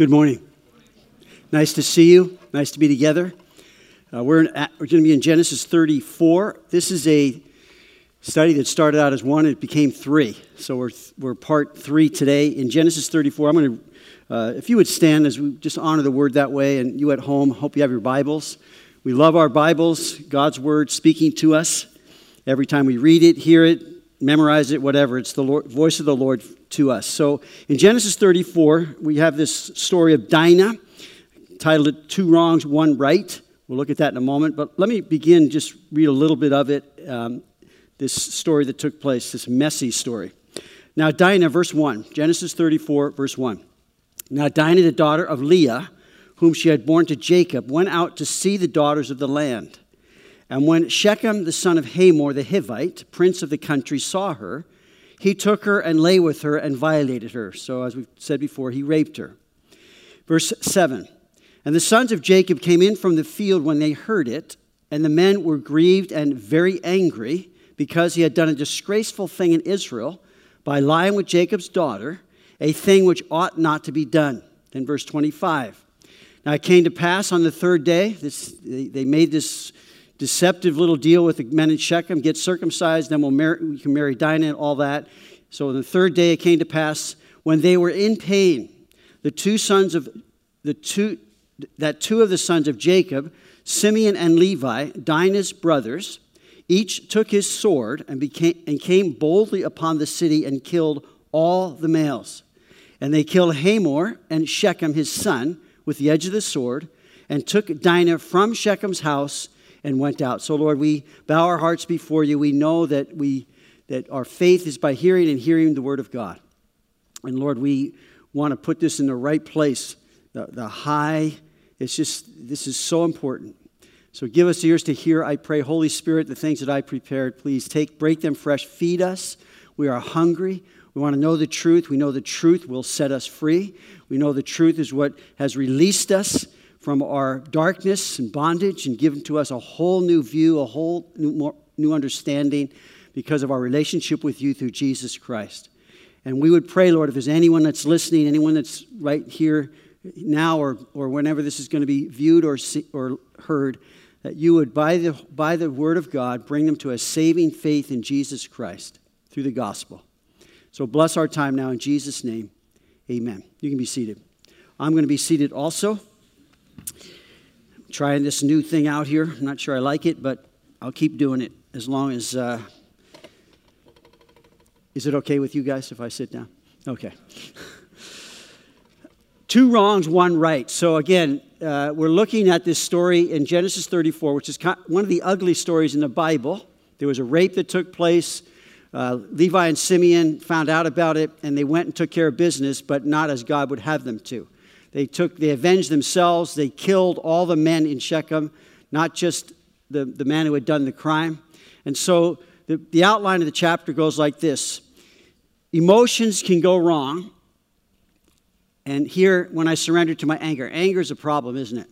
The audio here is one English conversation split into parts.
Good morning. Nice to see you. Nice to be together. Uh, we're, in, we're going to be in Genesis 34. This is a study that started out as one, it became three. So we're, we're part three today. In Genesis 34, I'm going to, uh, if you would stand as we just honor the word that way, and you at home, hope you have your Bibles. We love our Bibles, God's word speaking to us. Every time we read it, hear it, memorize it, whatever, it's the Lord, voice of the Lord to us. So in Genesis 34, we have this story of Dinah, titled it Two Wrongs, One Right. We'll look at that in a moment, but let me begin, just read a little bit of it. Um, this story that took place, this messy story. Now, Dinah, verse 1, Genesis 34, verse 1. Now, Dinah, the daughter of Leah, whom she had borne to Jacob, went out to see the daughters of the land. And when Shechem, the son of Hamor the Hivite, prince of the country, saw her, he took her and lay with her and violated her. So, as we've said before, he raped her. Verse 7 And the sons of Jacob came in from the field when they heard it, and the men were grieved and very angry because he had done a disgraceful thing in Israel by lying with Jacob's daughter, a thing which ought not to be done. Then, verse 25. Now it came to pass on the third day, this, they, they made this deceptive little deal with the men in Shechem get circumcised, then we'll marry, we can marry Dinah and all that. So on the third day it came to pass when they were in pain, the two sons of the two that two of the sons of Jacob, Simeon and Levi, Dinah's brothers, each took his sword and, became, and came boldly upon the city and killed all the males. And they killed Hamor and Shechem his son with the edge of the sword, and took Dinah from Shechem's house and went out. So, Lord, we bow our hearts before you. We know that, we, that our faith is by hearing and hearing the word of God. And, Lord, we want to put this in the right place, the, the high. It's just, this is so important. So give us ears to hear, I pray. Holy Spirit, the things that I prepared, please take, break them fresh, feed us. We are hungry. We want to know the truth. We know the truth will set us free. We know the truth is what has released us from our darkness and bondage and given to us a whole new view, a whole new, more, new understanding because of our relationship with you through Jesus Christ. And we would pray, Lord, if there's anyone that's listening, anyone that's right here now or, or whenever this is going to be viewed or, see, or heard, that you would, by the, by the word of God, bring them to a saving faith in Jesus Christ through the gospel. So bless our time now in Jesus' name. Amen. You can be seated. I'm going to be seated also trying this new thing out here. I'm not sure I like it, but I'll keep doing it as long as. Uh, is it okay with you guys if I sit down? Okay. Two wrongs, one right. So, again, uh, we're looking at this story in Genesis 34, which is one of the ugly stories in the Bible. There was a rape that took place. Uh, Levi and Simeon found out about it, and they went and took care of business, but not as God would have them to. They took, they avenged themselves. They killed all the men in Shechem, not just the, the man who had done the crime. And so the, the outline of the chapter goes like this Emotions can go wrong. And here, when I surrender to my anger, anger is a problem, isn't it?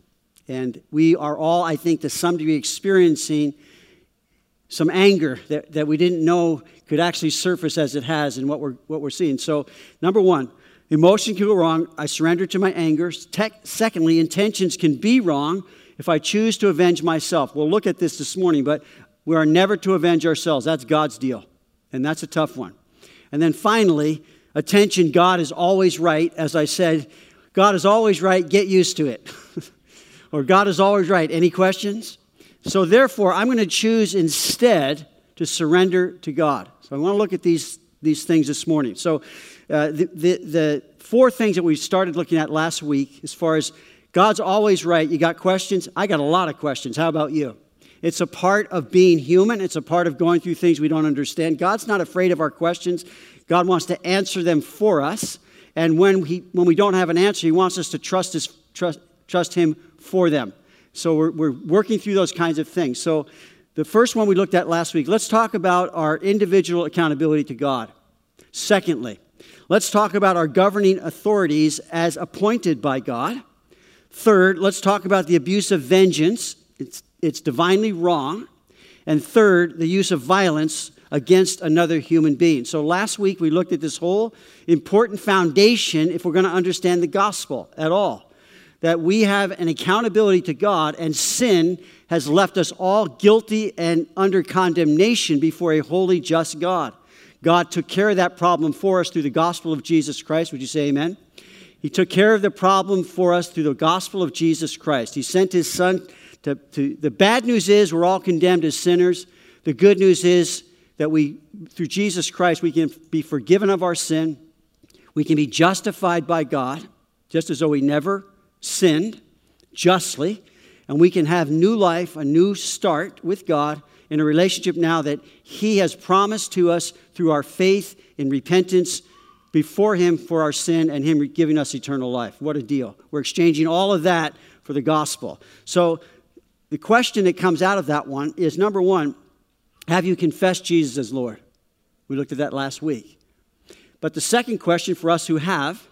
And we are all, I think, to some degree experiencing some anger that, that we didn't know could actually surface as it has in what we're, what we're seeing. So, number one, Emotion can go wrong. I surrender to my anger. secondly, intentions can be wrong if I choose to avenge myself. We'll look at this this morning, but we are never to avenge ourselves. That's God's deal. And that's a tough one. And then finally, attention God is always right. As I said, God is always right. Get used to it. or God is always right. Any questions? So, therefore, I'm going to choose instead to surrender to God. So, I want to look at these, these things this morning. So, uh, the, the, the four things that we started looking at last week, as far as God's always right. You got questions? I got a lot of questions. How about you? It's a part of being human. It's a part of going through things we don't understand. God's not afraid of our questions. God wants to answer them for us. And when, he, when we don't have an answer, He wants us to trust, his, trust, trust Him for them. So we're, we're working through those kinds of things. So the first one we looked at last week, let's talk about our individual accountability to God. Secondly, Let's talk about our governing authorities as appointed by God. Third, let's talk about the abuse of vengeance. It's, it's divinely wrong. And third, the use of violence against another human being. So last week we looked at this whole important foundation if we're going to understand the gospel at all. That we have an accountability to God, and sin has left us all guilty and under condemnation before a holy, just God. God took care of that problem for us through the gospel of Jesus Christ. Would you say amen? He took care of the problem for us through the gospel of Jesus Christ. He sent his son to, to, the bad news is we're all condemned as sinners. The good news is that we, through Jesus Christ, we can be forgiven of our sin. We can be justified by God, just as though we never sinned justly. And we can have new life, a new start with God in a relationship now that He has promised to us through our faith in repentance before Him for our sin and Him giving us eternal life. What a deal. We're exchanging all of that for the gospel. So, the question that comes out of that one is number one, have you confessed Jesus as Lord? We looked at that last week. But the second question for us who have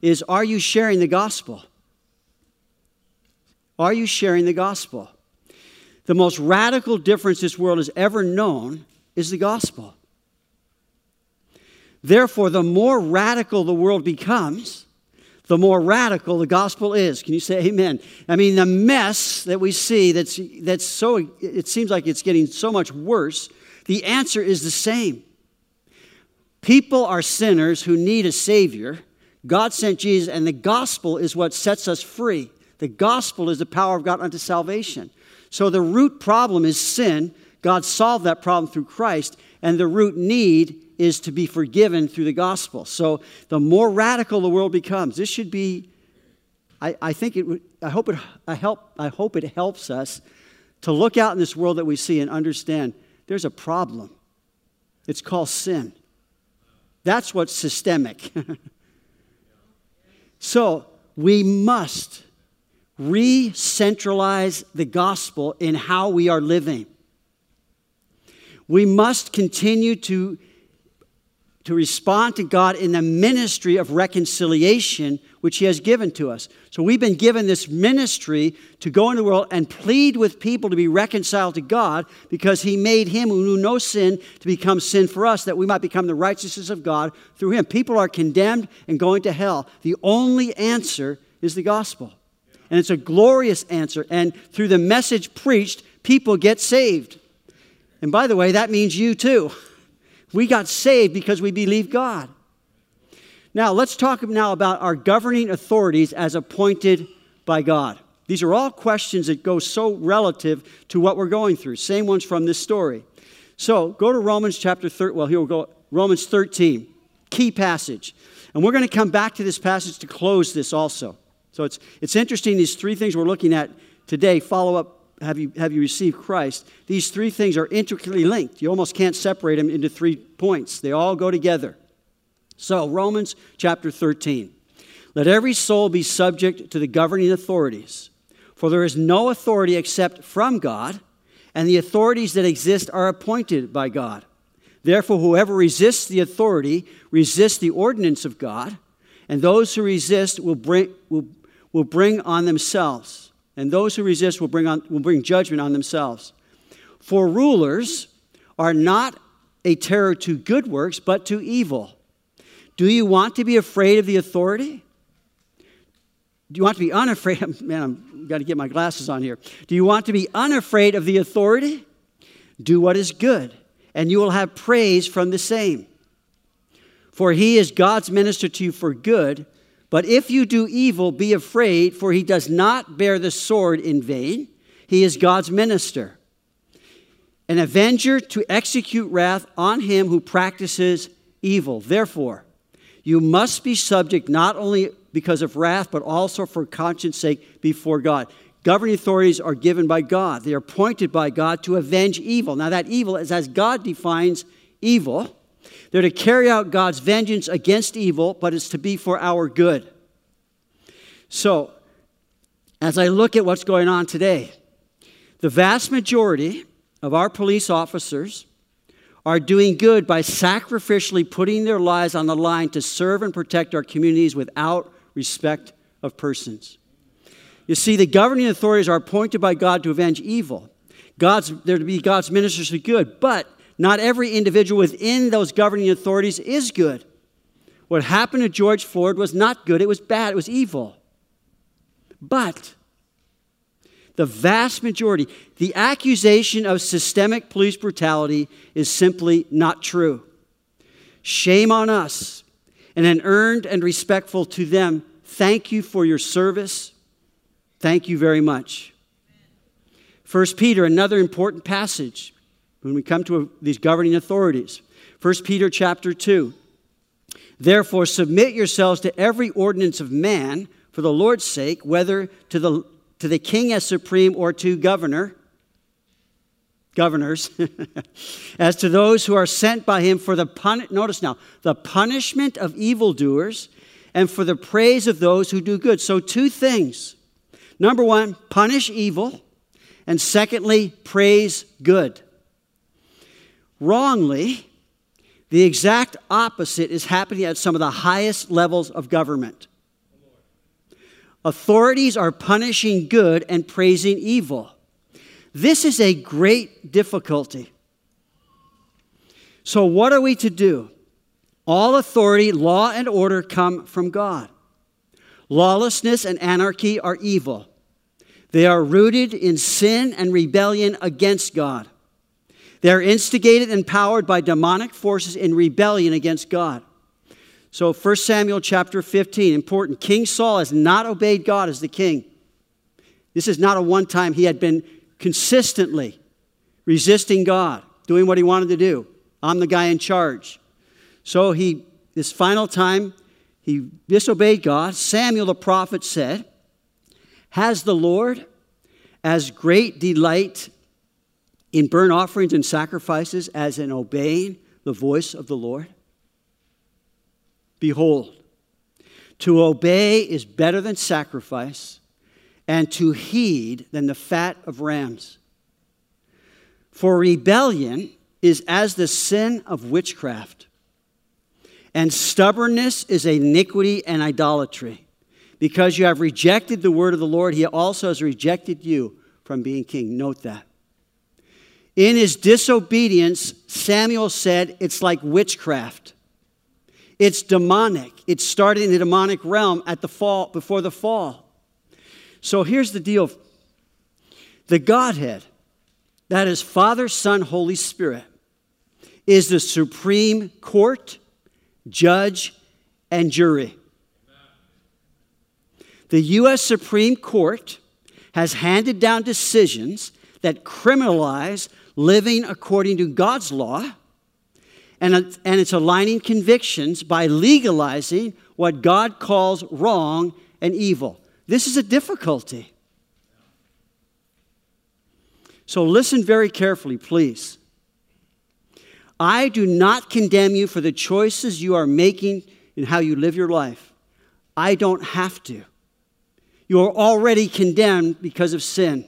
is are you sharing the gospel? Are you sharing the gospel? The most radical difference this world has ever known is the gospel. Therefore, the more radical the world becomes, the more radical the gospel is. Can you say amen? I mean, the mess that we see that's, that's so, it seems like it's getting so much worse, the answer is the same. People are sinners who need a Savior. God sent Jesus, and the gospel is what sets us free. The gospel is the power of God unto salvation. So the root problem is sin. God solved that problem through Christ, and the root need is to be forgiven through the gospel. So the more radical the world becomes, this should be, I, I think it I hope it, I, help, I hope it helps us to look out in this world that we see and understand there's a problem. It's called sin. That's what's systemic. so we must re centralize the gospel in how we are living. We must continue to, to respond to God in the ministry of reconciliation, which He has given to us. So we've been given this ministry to go into the world and plead with people to be reconciled to God because He made Him who knew no sin to become sin for us, that we might become the righteousness of God through Him. People are condemned and going to hell. The only answer is the gospel. And it's a glorious answer. And through the message preached, people get saved. And by the way, that means you too. We got saved because we believe God. Now, let's talk now about our governing authorities as appointed by God. These are all questions that go so relative to what we're going through. Same ones from this story. So, go to Romans chapter 13. Well, here we'll go. Romans 13, key passage. And we're going to come back to this passage to close this also. So it's, it's interesting, these three things we're looking at today follow up have you, have you received Christ? These three things are intricately linked. You almost can't separate them into three points, they all go together. So, Romans chapter 13. Let every soul be subject to the governing authorities, for there is no authority except from God, and the authorities that exist are appointed by God. Therefore, whoever resists the authority resists the ordinance of God, and those who resist will bring, will will bring on themselves, and those who resist will bring, on, will bring judgment on themselves. For rulers are not a terror to good works, but to evil. Do you want to be afraid of the authority? Do you want to be unafraid? Man, I've got to get my glasses on here. Do you want to be unafraid of the authority? Do what is good, and you will have praise from the same. For he is God's minister to you for good but if you do evil, be afraid, for he does not bear the sword in vain. He is God's minister, an avenger to execute wrath on him who practices evil. Therefore, you must be subject not only because of wrath, but also for conscience sake before God. Governing authorities are given by God, they are appointed by God to avenge evil. Now, that evil is as God defines evil. They're to carry out God's vengeance against evil, but it's to be for our good. So, as I look at what's going on today, the vast majority of our police officers are doing good by sacrificially putting their lives on the line to serve and protect our communities without respect of persons. You see, the governing authorities are appointed by God to avenge evil. God's, they're to be God's ministers of good, but not every individual within those governing authorities is good. What happened to George Floyd was not good, it was bad, it was evil. But the vast majority, the accusation of systemic police brutality is simply not true. Shame on us. And an earned and respectful to them, thank you for your service. Thank you very much. First Peter, another important passage when we come to these governing authorities. First Peter chapter 2. Therefore, submit yourselves to every ordinance of man for the Lord's sake, whether to the to the king as supreme or to governor, governors, as to those who are sent by him for the pun- notice now, the punishment of evildoers and for the praise of those who do good. So two things. Number 1, punish evil, and secondly, praise good. Wrongly, the exact opposite is happening at some of the highest levels of government. Authorities are punishing good and praising evil. This is a great difficulty. So, what are we to do? All authority, law, and order come from God. Lawlessness and anarchy are evil. They are rooted in sin and rebellion against God. They are instigated and powered by demonic forces in rebellion against God. So 1 Samuel chapter 15, important. King Saul has not obeyed God as the king. This is not a one time. He had been consistently resisting God, doing what he wanted to do. I'm the guy in charge. So he, this final time, he disobeyed God. Samuel the prophet said, Has the Lord as great delight in burnt offerings and sacrifices as in obeying the voice of the Lord? Behold, to obey is better than sacrifice, and to heed than the fat of rams. For rebellion is as the sin of witchcraft, and stubbornness is iniquity and idolatry. Because you have rejected the word of the Lord, he also has rejected you from being king. Note that. In his disobedience, Samuel said, It's like witchcraft. It's demonic. It started in the demonic realm at the fall, before the fall. So here's the deal the Godhead, that is Father, Son, Holy Spirit, is the supreme court, judge, and jury. The U.S. Supreme Court has handed down decisions that criminalize living according to God's law and, and it's aligning convictions by legalizing what God calls wrong and evil. This is a difficulty. So listen very carefully, please. I do not condemn you for the choices you are making in how you live your life. I don't have to. You are already condemned because of sin.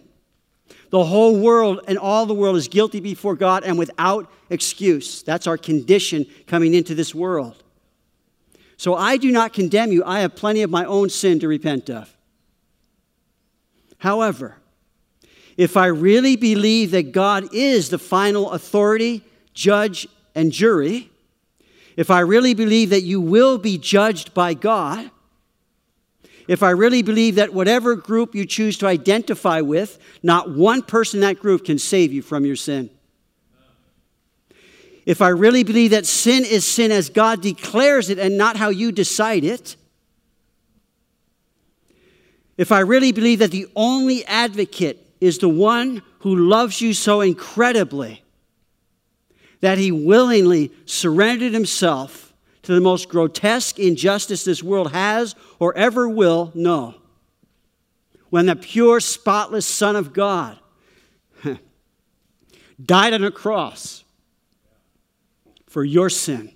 The whole world and all the world is guilty before God and without excuse. That's our condition coming into this world. So I do not condemn you. I have plenty of my own sin to repent of. However, if I really believe that God is the final authority, judge, and jury, if I really believe that you will be judged by God, if I really believe that whatever group you choose to identify with, not one person in that group can save you from your sin. If I really believe that sin is sin as God declares it and not how you decide it, if I really believe that the only advocate is the one who loves you so incredibly that he willingly surrendered himself to the most grotesque injustice this world has or ever will know. When the pure, spotless Son of God died on a cross for your sin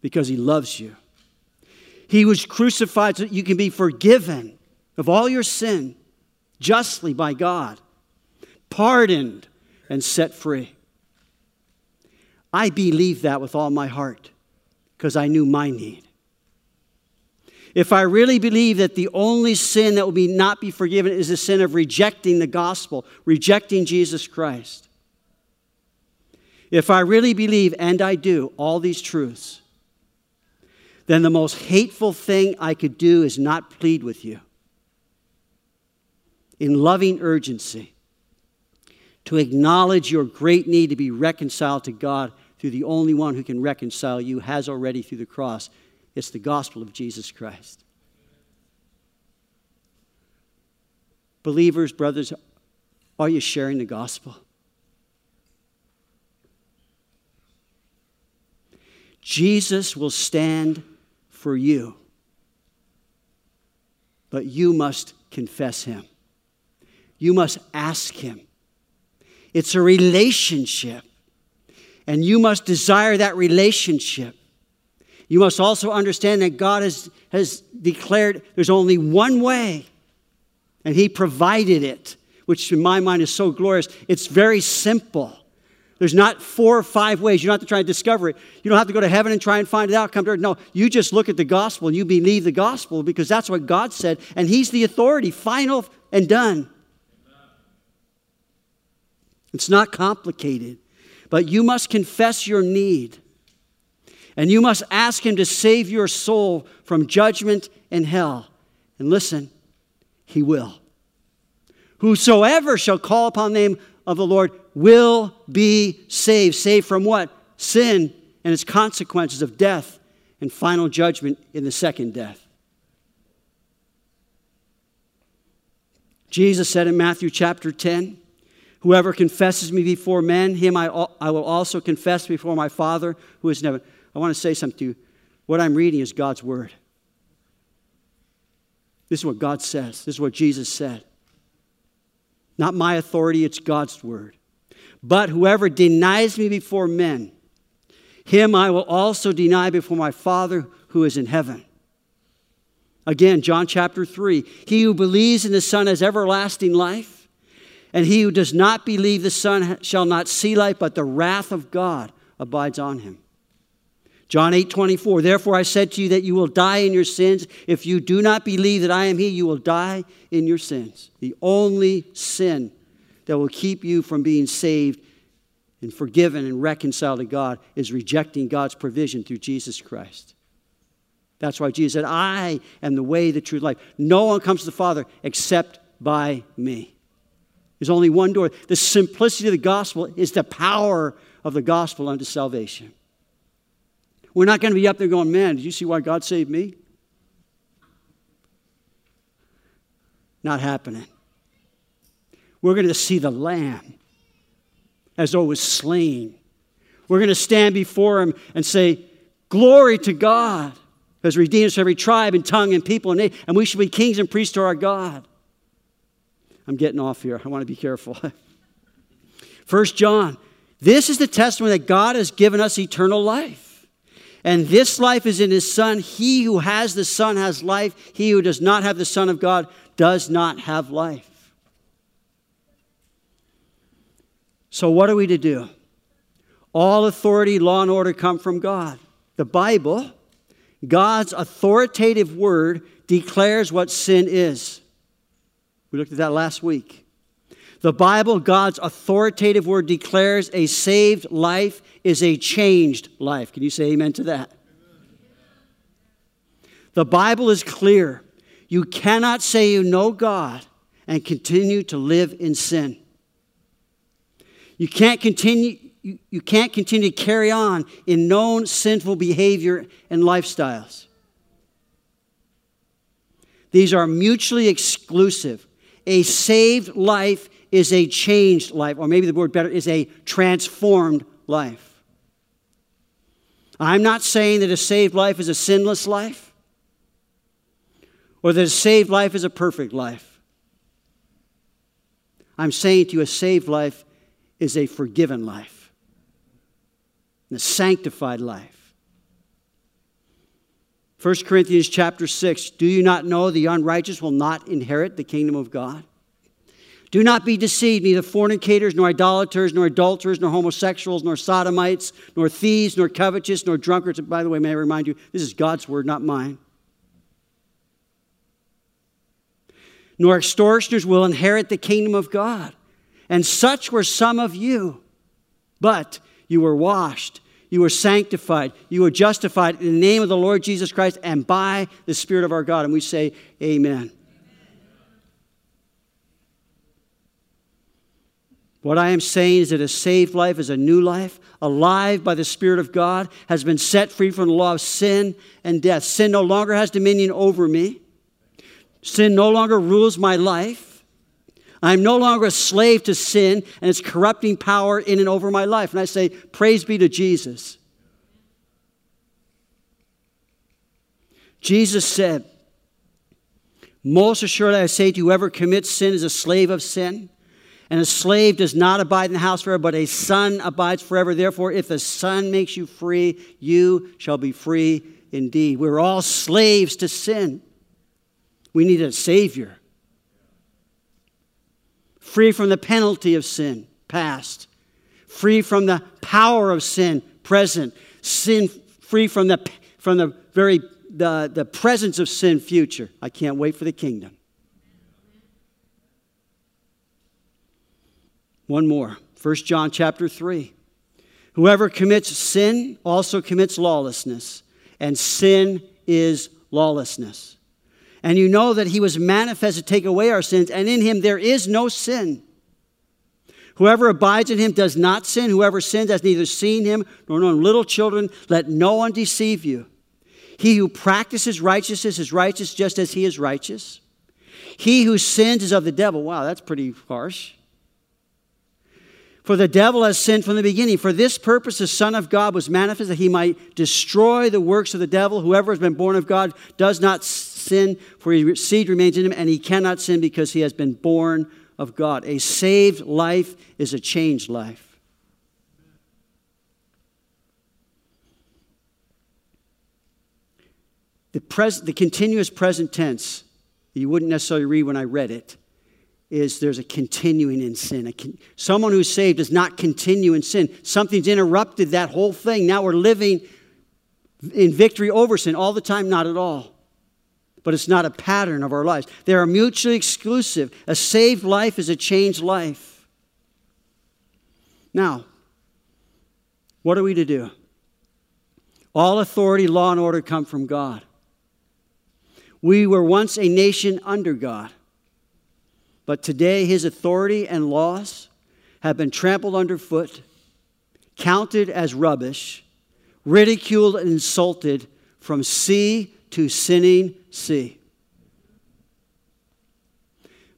because he loves you. He was crucified so that you can be forgiven of all your sin justly by God, pardoned and set free. I believe that with all my heart because I knew my need. If I really believe that the only sin that will be not be forgiven is the sin of rejecting the gospel, rejecting Jesus Christ. if I really believe, and I do, all these truths, then the most hateful thing I could do is not plead with you in loving urgency to acknowledge your great need to be reconciled to God through the only one who can reconcile you, has already through the cross. It's the gospel of Jesus Christ. Believers, brothers, are you sharing the gospel? Jesus will stand for you, but you must confess him. You must ask him. It's a relationship, and you must desire that relationship. You must also understand that God has, has declared there's only one way, and He provided it, which in my mind is so glorious. It's very simple. There's not four or five ways. You don't have to try and discover it. You don't have to go to heaven and try and find it out. Come to earth. No, you just look at the gospel and you believe the gospel because that's what God said, and He's the authority, final and done. It's not complicated, but you must confess your need. And you must ask Him to save your soul from judgment and hell. And listen, He will. Whosoever shall call upon the name of the Lord will be saved. Saved from what? Sin and its consequences of death and final judgment in the second death. Jesus said in Matthew chapter 10, Whoever confesses me before men, him I, I will also confess before my Father who is in heaven. I want to say something to you. What I'm reading is God's word. This is what God says. This is what Jesus said. Not my authority, it's God's word. But whoever denies me before men, him I will also deny before my Father who is in heaven. Again, John chapter 3 He who believes in the Son has everlasting life. And he who does not believe the Son shall not see life, but the wrath of God abides on him. John 8 24, therefore I said to you that you will die in your sins. If you do not believe that I am He, you will die in your sins. The only sin that will keep you from being saved and forgiven and reconciled to God is rejecting God's provision through Jesus Christ. That's why Jesus said, I am the way, the truth, life. No one comes to the Father except by me. There's only one door. The simplicity of the gospel is the power of the gospel unto salvation. We're not going to be up there going, man, did you see why God saved me? Not happening. We're going to see the Lamb as though it was slain. We're going to stand before Him and say, Glory to God, who has redeemed us from every tribe and tongue and people and nation, and we shall be kings and priests to our God. I'm getting off here. I want to be careful. First John, this is the testimony that God has given us eternal life. And this life is in his Son. He who has the Son has life. He who does not have the Son of God does not have life. So, what are we to do? All authority, law, and order come from God. The Bible, God's authoritative word, declares what sin is. We looked at that last week. The Bible, God's authoritative word, declares a saved life is a changed life. Can you say amen to that? The Bible is clear. You cannot say you know God and continue to live in sin. You can't continue, you, you can't continue to carry on in known sinful behavior and lifestyles. These are mutually exclusive. A saved life is a changed life, or maybe the word better is a transformed life. I'm not saying that a saved life is a sinless life or that a saved life is a perfect life. I'm saying to you, a saved life is a forgiven life, and a sanctified life. 1 Corinthians chapter 6 Do you not know the unrighteous will not inherit the kingdom of God? Do not be deceived, neither fornicators, nor idolaters, nor adulterers, nor homosexuals, nor sodomites, nor thieves, nor covetous, nor drunkards. by the way, may I remind you, this is God's word, not mine. Nor extortioners will inherit the kingdom of God. And such were some of you. But You were washed. You were sanctified. You were justified in the name of the Lord Jesus Christ and by the Spirit of our God. And we say, Amen. What I am saying is that a saved life is a new life, alive by the Spirit of God, has been set free from the law of sin and death. Sin no longer has dominion over me. Sin no longer rules my life. I'm no longer a slave to sin and its corrupting power in and over my life. And I say, Praise be to Jesus. Jesus said, Most assuredly I say to you, whoever commits sin is a slave of sin. And a slave does not abide in the house forever, but a son abides forever. Therefore, if the son makes you free, you shall be free indeed. We're all slaves to sin. We need a savior. Free from the penalty of sin, past. Free from the power of sin, present. Sin free from the, from the very the, the presence of sin, future. I can't wait for the kingdom. One more. 1 John chapter 3. Whoever commits sin also commits lawlessness, and sin is lawlessness. And you know that he was manifest to take away our sins, and in him there is no sin. Whoever abides in him does not sin. Whoever sins has neither seen him nor known little children. Let no one deceive you. He who practices righteousness is righteous just as he is righteous. He who sins is of the devil. Wow, that's pretty harsh. For the devil has sinned from the beginning. For this purpose, the Son of God was manifest that he might destroy the works of the devil. Whoever has been born of God does not sin, for his seed remains in him, and he cannot sin because he has been born of God. A saved life is a changed life. The, pres- the continuous present tense, you wouldn't necessarily read when I read it is there's a continuing in sin. Con- someone who's saved does not continue in sin. Something's interrupted that whole thing. Now we're living in victory over sin all the time, not at all. But it's not a pattern of our lives. They are mutually exclusive. A saved life is a changed life. Now, what are we to do? All authority, law, and order come from God. We were once a nation under God. But today, his authority and laws have been trampled underfoot, counted as rubbish, ridiculed and insulted from sea to sinning sea.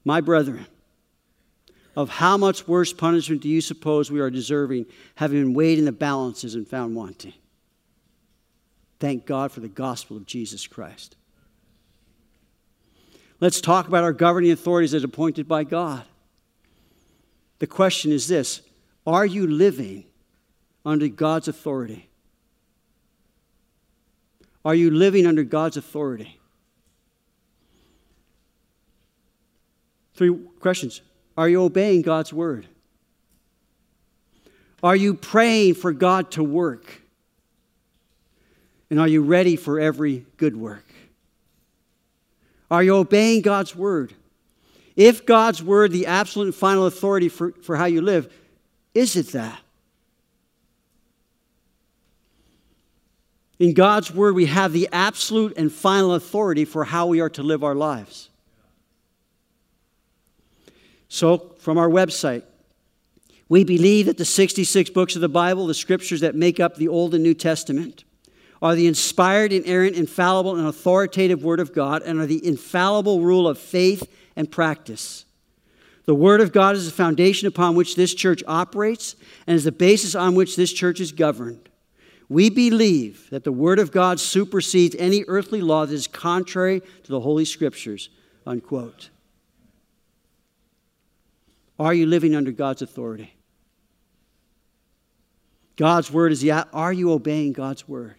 My brethren, of how much worse punishment do you suppose we are deserving, having been weighed in the balances and found wanting? Thank God for the gospel of Jesus Christ. Let's talk about our governing authorities as appointed by God. The question is this Are you living under God's authority? Are you living under God's authority? Three questions. Are you obeying God's word? Are you praying for God to work? And are you ready for every good work? Are you obeying God's word? If God's word, the absolute and final authority for, for how you live, is it that? In God's word, we have the absolute and final authority for how we are to live our lives. So, from our website, we believe that the 66 books of the Bible, the scriptures that make up the Old and New Testament, are the inspired, inerrant, infallible, and authoritative Word of God and are the infallible rule of faith and practice. The Word of God is the foundation upon which this church operates and is the basis on which this church is governed. We believe that the Word of God supersedes any earthly law that is contrary to the Holy Scriptures. Unquote. Are you living under God's authority? God's Word is the. Are you obeying God's Word?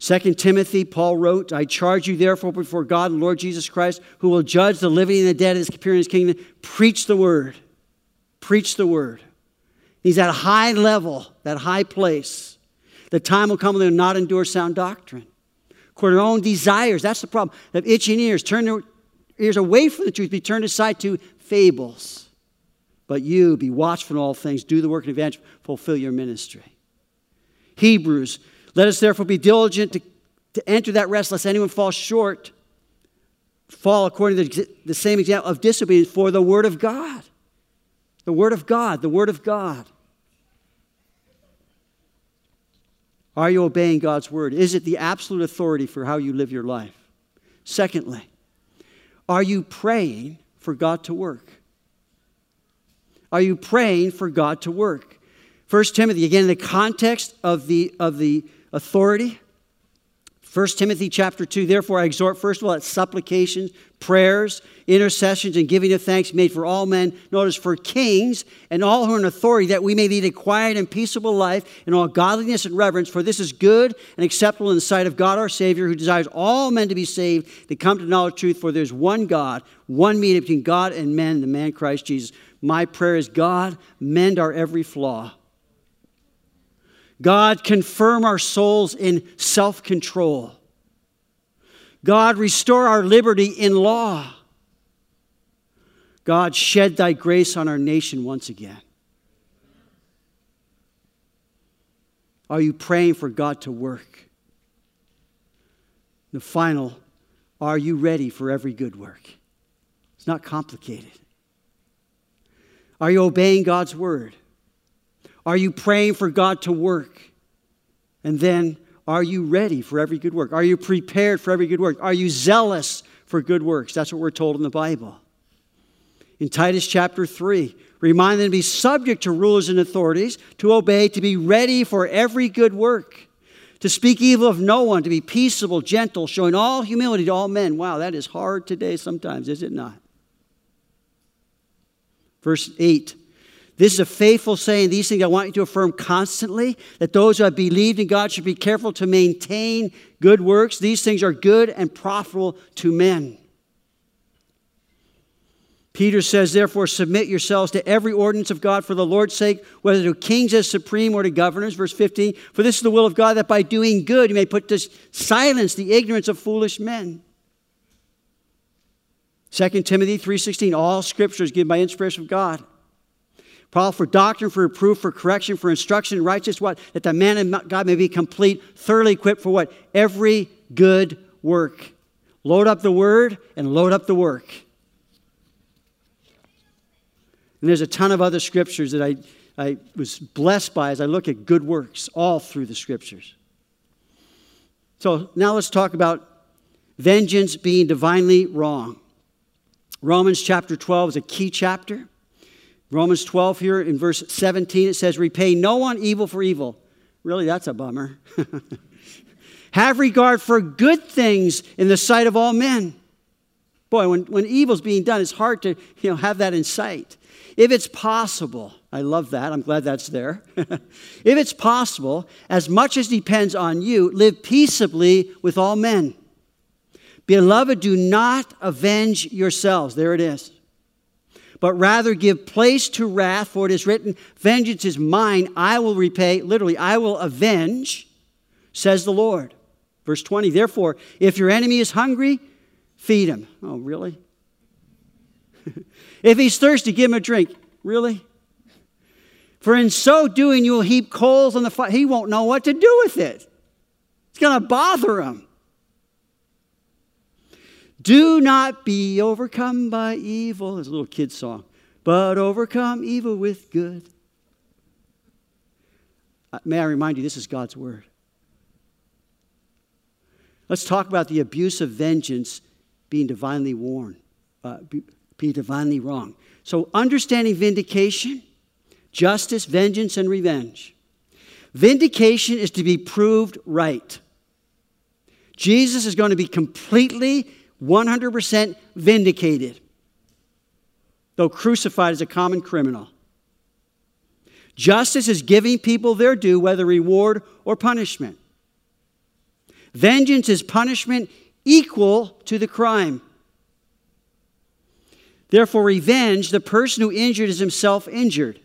2 Timothy, Paul wrote, I charge you therefore before God and Lord Jesus Christ, who will judge the living and the dead as appear in his kingdom, preach the word. Preach the word. He's at a high level, that high place. The time will come when they will not endure sound doctrine. According to their own desires, that's the problem. They have itching ears. Turn their ears away from the truth, be turned aside to fables. But you be watchful in all things, do the work of evangelist, fulfill your ministry. Hebrews, let us therefore be diligent to, to enter that rest, lest anyone fall short, fall according to the same example of disobedience for the word of God. The word of God, the word of God. Are you obeying God's word? Is it the absolute authority for how you live your life? Secondly, are you praying for God to work? Are you praying for God to work? First Timothy, again, in the context of the, of the authority. 1 Timothy chapter 2, therefore I exhort first of all at supplications, prayers, intercessions, and giving of thanks made for all men, notice for kings and all who are in authority, that we may lead a quiet and peaceable life in all godliness and reverence, for this is good and acceptable in the sight of God our Savior, who desires all men to be saved, to come to knowledge truth, for there's one God, one mediator between God and men, the man Christ Jesus. My prayer is God, mend our every flaw God, confirm our souls in self control. God, restore our liberty in law. God, shed thy grace on our nation once again. Are you praying for God to work? The final, are you ready for every good work? It's not complicated. Are you obeying God's word? Are you praying for God to work? And then, are you ready for every good work? Are you prepared for every good work? Are you zealous for good works? That's what we're told in the Bible. In Titus chapter 3, remind them to be subject to rulers and authorities, to obey, to be ready for every good work, to speak evil of no one, to be peaceable, gentle, showing all humility to all men. Wow, that is hard today sometimes, is it not? Verse 8 this is a faithful saying. These things I want you to affirm constantly that those who have believed in God should be careful to maintain good works. These things are good and profitable to men. Peter says, therefore, submit yourselves to every ordinance of God for the Lord's sake, whether to kings as supreme or to governors. Verse 15, for this is the will of God that by doing good you may put to silence the ignorance of foolish men. 2 Timothy 3.16, all scripture is given by inspiration of God Paul, for doctrine, for reproof, for correction, for instruction in righteous what? That the man of God may be complete, thoroughly equipped for what? Every good work. Load up the word and load up the work. And there's a ton of other scriptures that I, I was blessed by as I look at good works all through the scriptures. So now let's talk about vengeance being divinely wrong. Romans chapter 12 is a key chapter. Romans 12 here in verse 17, it says, Repay no one evil for evil. Really, that's a bummer. Have regard for good things in the sight of all men. Boy, when, when evil's being done, it's hard to you know, have that in sight. If it's possible, I love that. I'm glad that's there. if it's possible, as much as depends on you, live peaceably with all men. Beloved, do not avenge yourselves. There it is but rather give place to wrath, for it is written, Vengeance is mine, I will repay. Literally, I will avenge, says the Lord. Verse 20, therefore, if your enemy is hungry, feed him. Oh, really? if he's thirsty, give him a drink. Really? For in so doing, you will heap coals on the fire. He won't know what to do with it. It's going to bother him. Do not be overcome by evil. There's a little kid song. But overcome evil with good. Uh, may I remind you, this is God's word. Let's talk about the abuse of vengeance being divinely warned, uh, be, be divinely wrong. So, understanding vindication, justice, vengeance, and revenge. Vindication is to be proved right. Jesus is going to be completely 100% vindicated, though crucified as a common criminal. Justice is giving people their due, whether reward or punishment. Vengeance is punishment equal to the crime. Therefore, revenge, the person who injured is himself injured.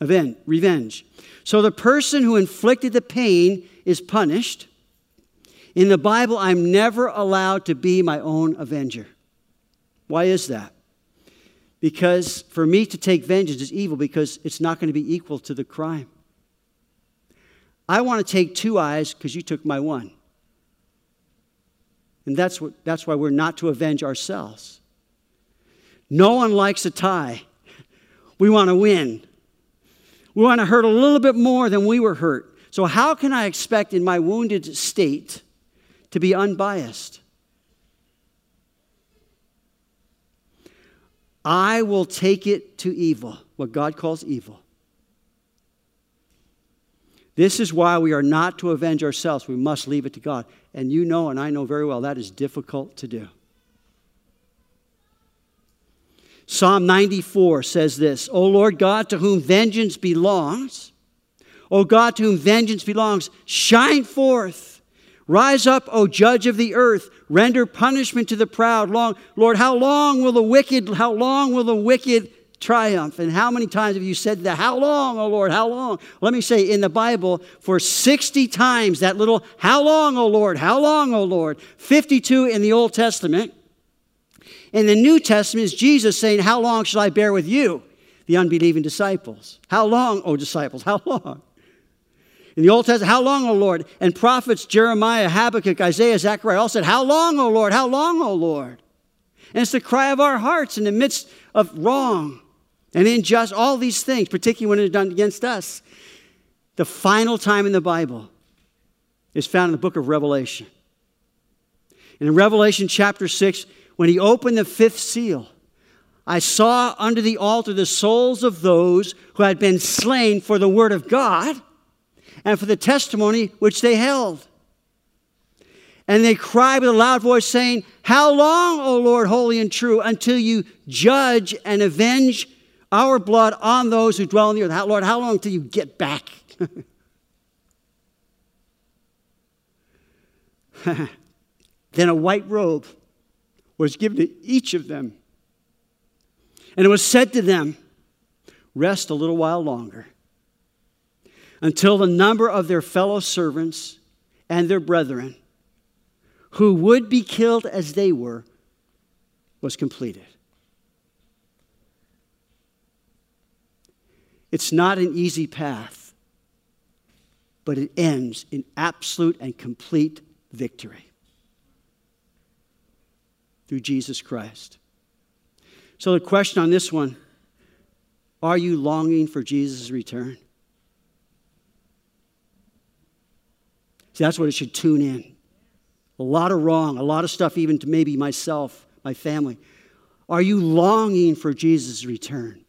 Revenge. So the person who inflicted the pain is punished. In the Bible, I'm never allowed to be my own avenger. Why is that? Because for me to take vengeance is evil because it's not going to be equal to the crime. I want to take two eyes because you took my one. And that's, what, that's why we're not to avenge ourselves. No one likes a tie. We want to win. We want to hurt a little bit more than we were hurt. So, how can I expect in my wounded state to be unbiased? I will take it to evil, what God calls evil. This is why we are not to avenge ourselves. We must leave it to God. And you know, and I know very well, that is difficult to do. Psalm 94 says this O Lord God, to whom vengeance belongs, O God, to whom vengeance belongs, shine forth. Rise up, O judge of the earth. Render punishment to the proud. Long, Lord, how long will the wicked, how long will the wicked triumph. And how many times have you said that? How long, O Lord, how long? Let me say in the Bible, for 60 times that little, how long, O Lord, how long, O Lord? 52 in the Old Testament. In the New Testament is Jesus saying, How long shall I bear with you, the unbelieving disciples? How long, O disciples, how long? In the Old Testament, how long, O Lord? And prophets Jeremiah, Habakkuk, Isaiah, Zechariah all said, How long, O Lord? How long, O Lord? And it's the cry of our hearts in the midst of wrong and unjust, all these things, particularly when it's done against us. The final time in the Bible is found in the book of Revelation. In Revelation chapter 6, when he opened the fifth seal, I saw under the altar the souls of those who had been slain for the word of God and for the testimony which they held. And they cried with a loud voice, saying, How long, O Lord, holy and true, until you judge and avenge our blood on those who dwell in the earth. How, Lord, how long till you get back? then a white robe was given to each of them. And it was said to them, Rest a little while longer until the number of their fellow servants and their brethren who would be killed as they were was completed. It's not an easy path, but it ends in absolute and complete victory through Jesus Christ. So, the question on this one are you longing for Jesus' return? See, that's what it should tune in. A lot of wrong, a lot of stuff, even to maybe myself, my family. Are you longing for Jesus' return?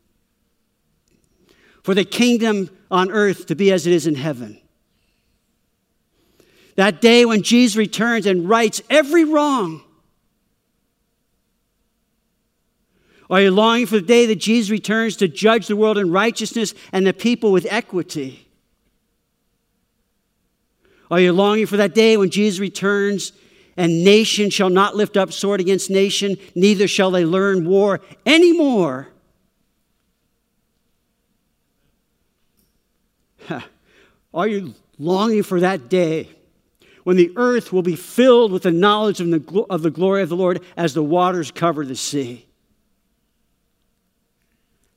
for the kingdom on earth to be as it is in heaven. That day when Jesus returns and rights every wrong. Are you longing for the day that Jesus returns to judge the world in righteousness and the people with equity? Are you longing for that day when Jesus returns and nation shall not lift up sword against nation, neither shall they learn war anymore? Are you longing for that day when the earth will be filled with the knowledge of the, of the glory of the Lord as the waters cover the sea?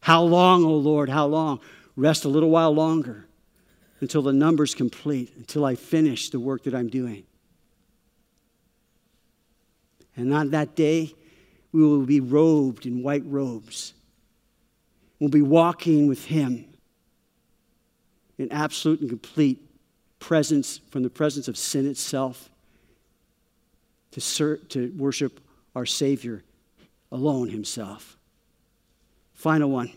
How long, O Lord, how long? Rest a little while longer until the number's complete, until I finish the work that I'm doing. And on that day, we will be robed in white robes. We'll be walking with Him in absolute and complete presence from the presence of sin itself to, to worship our Savior alone Himself. Final one.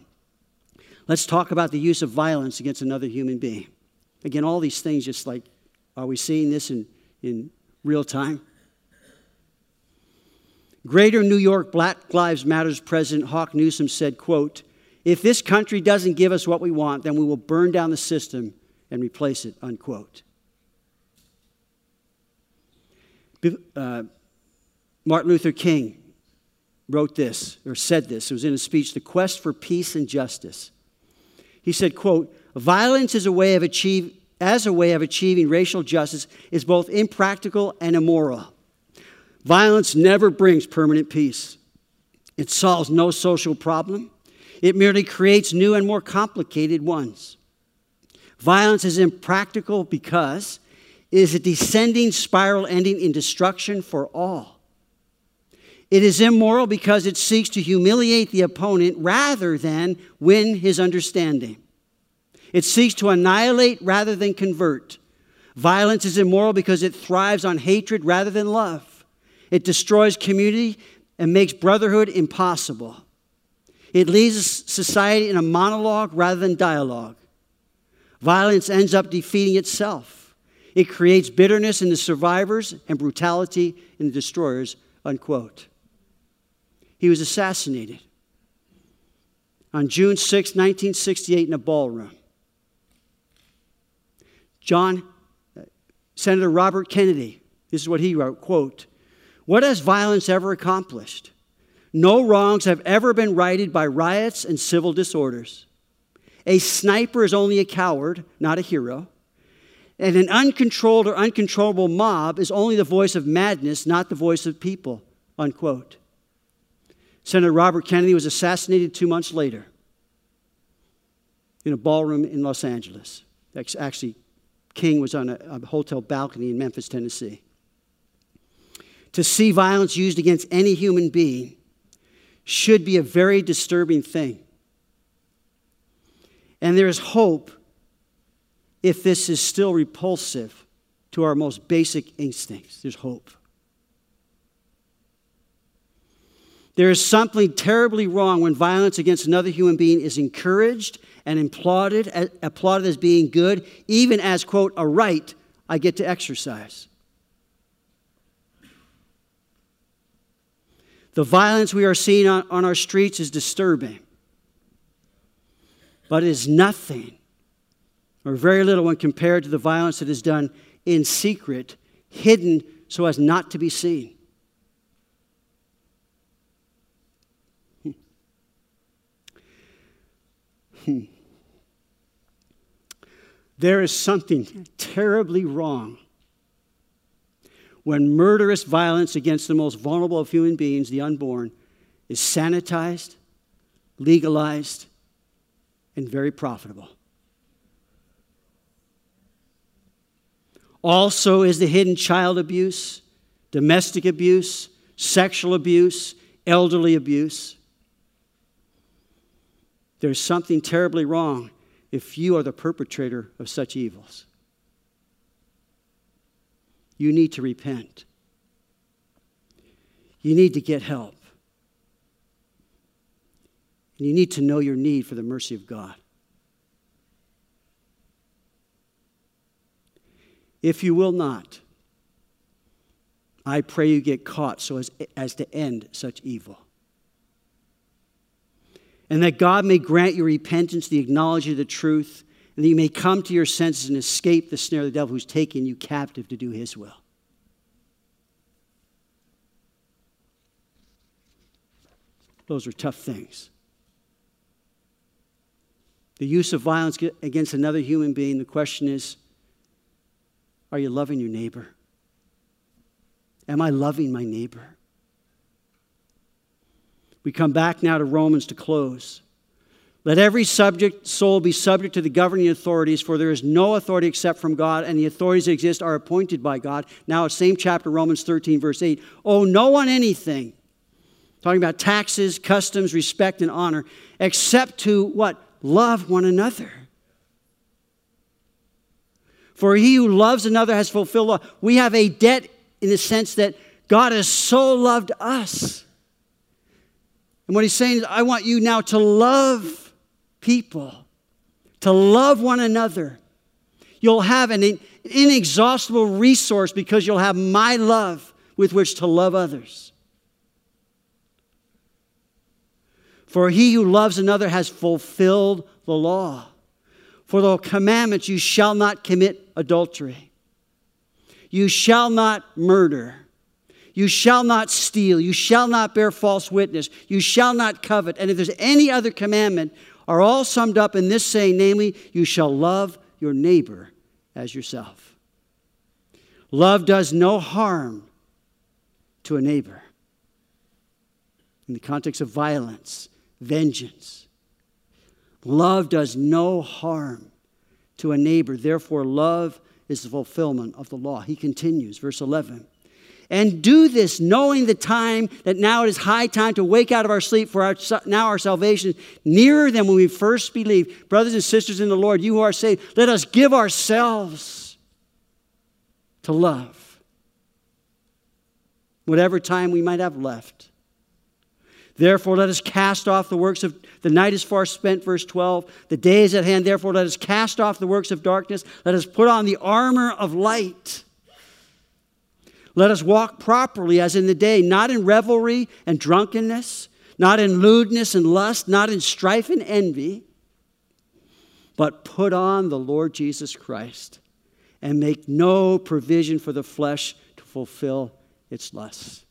Let's talk about the use of violence against another human being. Again, all these things, just like, are we seeing this in, in real time? Greater New York Black Lives Matters President Hawk Newsom said, quote, if this country doesn't give us what we want, then we will burn down the system and replace it, unquote. Uh, Martin Luther King wrote this, or said this. It was in a speech, The Quest for Peace and Justice. He said, quote, violence is a way of achieve, as a way of achieving racial justice is both impractical and immoral. Violence never brings permanent peace. It solves no social problem. It merely creates new and more complicated ones. Violence is impractical because it is a descending spiral ending in destruction for all. It is immoral because it seeks to humiliate the opponent rather than win his understanding. It seeks to annihilate rather than convert. Violence is immoral because it thrives on hatred rather than love. It destroys community and makes brotherhood impossible. It leaves society in a monologue rather than dialogue. Violence ends up defeating itself. It creates bitterness in the survivors and brutality in the destroyers, unquote. He was assassinated on June 6, 1968, in a ballroom. John, uh, Senator Robert Kennedy, this is what he wrote, quote, what has violence ever accomplished? No wrongs have ever been righted by riots and civil disorders. A sniper is only a coward, not a hero. And an uncontrolled or uncontrollable mob is only the voice of madness, not the voice of people. Unquote. Senator Robert Kennedy was assassinated two months later in a ballroom in Los Angeles. Actually, King was on a, a hotel balcony in Memphis, Tennessee to see violence used against any human being should be a very disturbing thing. And there is hope if this is still repulsive to our most basic instincts. There's hope. There is something terribly wrong when violence against another human being is encouraged and applauded, applauded as being good, even as, quote, a right I get to exercise. The violence we are seeing on, on our streets is disturbing, but it is nothing or very little when compared to the violence that is done in secret, hidden so as not to be seen. Hmm. There is something terribly wrong when murderous violence against the most vulnerable of human beings, the unborn, is sanitized, legalized, and very profitable. Also, is the hidden child abuse, domestic abuse, sexual abuse, elderly abuse. There's something terribly wrong if you are the perpetrator of such evils you need to repent. You need to get help. And you need to know your need for the mercy of God. If you will not, I pray you get caught so as, as to end such evil. And that God may grant you repentance, the acknowledgement of the truth, and that you may come to your senses and escape the snare of the devil who's taken you captive to do his will. Those are tough things. The use of violence against another human being, the question is are you loving your neighbor? Am I loving my neighbor? We come back now to Romans to close. Let every subject soul be subject to the governing authorities, for there is no authority except from God, and the authorities that exist are appointed by God. Now, same chapter, Romans 13, verse 8. Owe no one anything, talking about taxes, customs, respect, and honor, except to what? Love one another. For he who loves another has fulfilled law. We have a debt in the sense that God has so loved us. And what he's saying is, I want you now to love people, to love one another. You'll have an inexhaustible resource because you'll have my love with which to love others. For he who loves another has fulfilled the law. For the commandments, you shall not commit adultery. You shall not murder. You shall not steal. You shall not bear false witness. You shall not covet. And if there's any other commandment are all summed up in this saying, namely, you shall love your neighbor as yourself. Love does no harm to a neighbor. in the context of violence, vengeance. Love does no harm to a neighbor. Therefore, love is the fulfillment of the law. He continues, verse 11. And do this knowing the time that now it is high time to wake out of our sleep, for our, now our salvation nearer than when we first believed. Brothers and sisters in the Lord, you who are saved, let us give ourselves to love. Whatever time we might have left. Therefore, let us cast off the works of the night is far spent, verse 12. The day is at hand. Therefore, let us cast off the works of darkness. Let us put on the armor of light. Let us walk properly as in the day, not in revelry and drunkenness, not in lewdness and lust, not in strife and envy, but put on the Lord Jesus Christ and make no provision for the flesh to fulfill its lusts.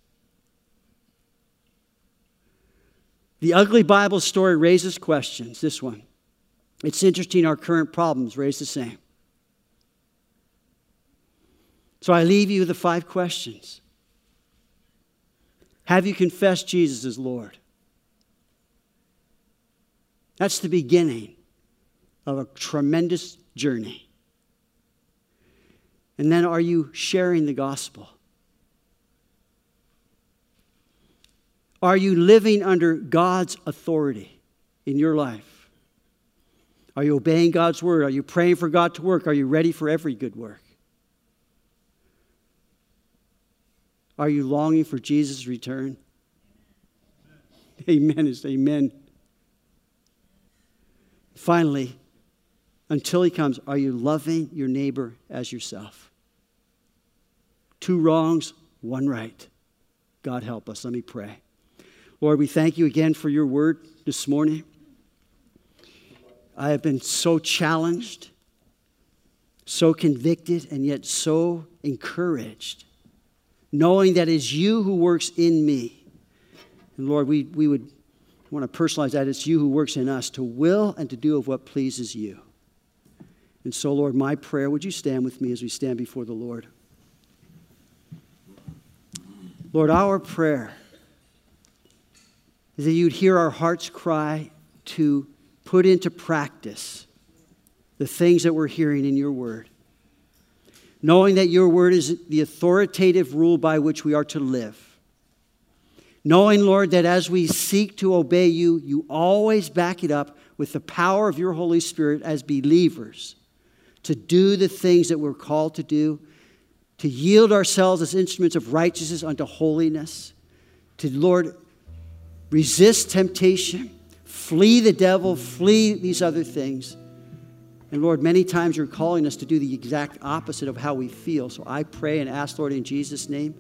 The ugly Bible story raises questions. This one. It's interesting, our current problems raise the same. So I leave you with the five questions Have you confessed Jesus as Lord? That's the beginning of a tremendous journey. And then are you sharing the gospel? Are you living under God's authority in your life? Are you obeying God's word? Are you praying for God to work? Are you ready for every good work? Are you longing for Jesus' return? Amen is amen. Finally, until he comes, are you loving your neighbor as yourself? Two wrongs, one right. God help us. Let me pray. Lord, we thank you again for your word this morning. I have been so challenged, so convicted, and yet so encouraged, knowing that it's you who works in me. And Lord, we, we would want to personalize that. It's you who works in us to will and to do of what pleases you. And so, Lord, my prayer, would you stand with me as we stand before the Lord? Lord, our prayer is that you'd hear our hearts cry to put into practice the things that we're hearing in your word. Knowing that your word is the authoritative rule by which we are to live. Knowing, Lord, that as we seek to obey you, you always back it up with the power of your Holy Spirit as believers to do the things that we're called to do, to yield ourselves as instruments of righteousness unto holiness, to, Lord, resist temptation, flee the devil, flee these other things. And Lord, many times you're calling us to do the exact opposite of how we feel. So I pray and ask, Lord, in Jesus' name,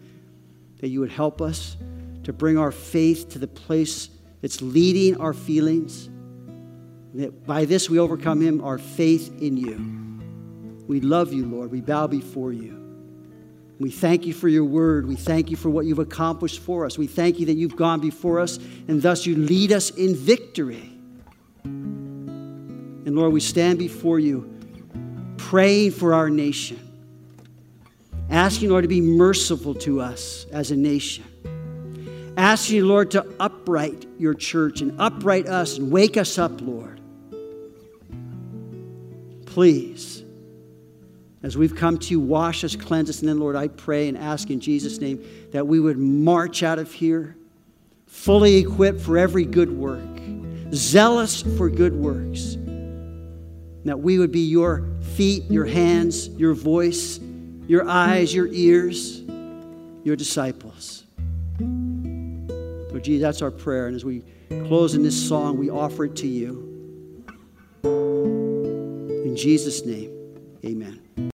that you would help us to bring our faith to the place that's leading our feelings. That by this we overcome him, our faith in you. We love you, Lord. We bow before you. We thank you for your word. We thank you for what you've accomplished for us. We thank you that you've gone before us and thus you lead us in victory. And Lord, we stand before you praying for our nation, asking, Lord, to be merciful to us as a nation. Asking Lord, to upright your church and upright us and wake us up, Lord. Please as we've come to you, wash us, cleanse us, and then, Lord, I pray and ask in Jesus' name that we would march out of here fully equipped for every good work, zealous for good works. That we would be your feet, your hands, your voice, your eyes, your ears, your disciples. Lord Jesus, that's our prayer. And as we close in this song, we offer it to you. In Jesus' name, amen.